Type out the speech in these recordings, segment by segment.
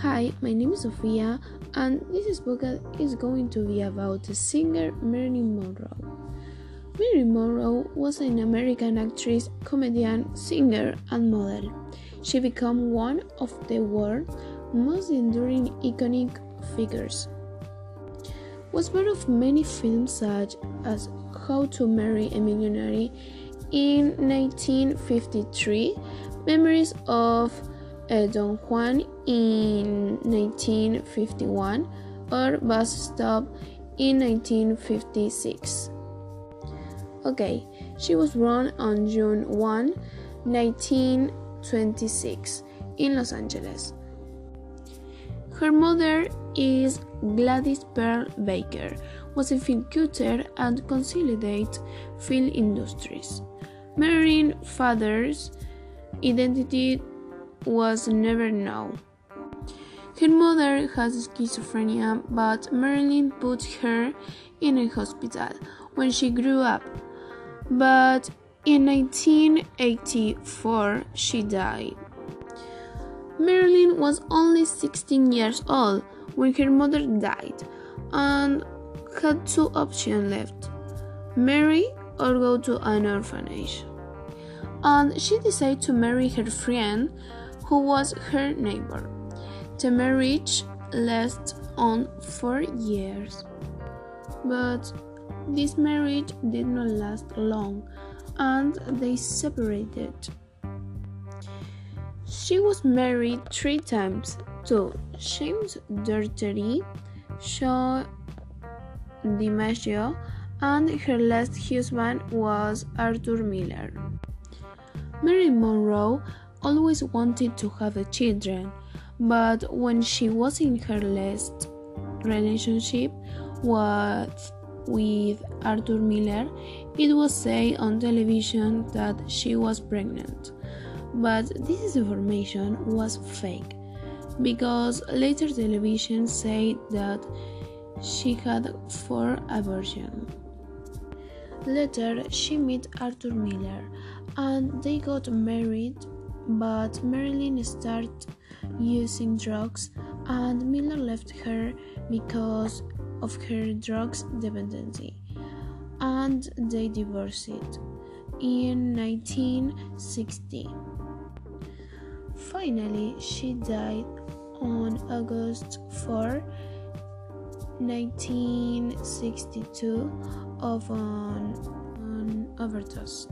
Hi, my name is Sofia, and this podcast is going to be about the singer Marilyn Monroe. Marilyn Monroe was an American actress, comedian, singer, and model. She became one of the world's most enduring iconic figures. Was part of many films such as How to Marry a Millionaire in 1953, Memories of uh, Don Juan in 1951 or Bus Stop in 1956. Okay, she was born on June 1, 1926 in Los Angeles. Her mother is Gladys Pearl Baker, was a film cutter and consolidated film industries. Marilyn's father's identity was never known. Her mother has schizophrenia, but Marilyn put her in a hospital when she grew up. But in 1984, she died. Marilyn was only 16 years old when her mother died and had two options left marry or go to an orphanage. And she decided to marry her friend who was her neighbor. The marriage lasted on four years. But this marriage did not last long and they separated. She was married three times to James Dougherty, Joe DiMaggio, and her last husband was Arthur Miller. Mary Monroe always wanted to have children, but when she was in her last relationship with, with Arthur Miller, it was said on television that she was pregnant. But this information was fake because later television said that she had four abortions. Later, she met Arthur Miller and they got married but Marilyn started using drugs and Miller left her because of her drugs dependency and they divorced in 1960. Finally, she died on August 4, 1962 of an, an overdose.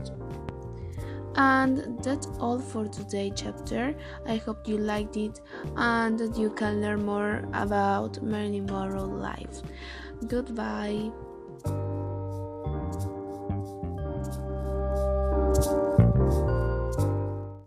And that's all for today chapter. I hope you liked it and that you can learn more about Marilyn Monroe life. Goodbye.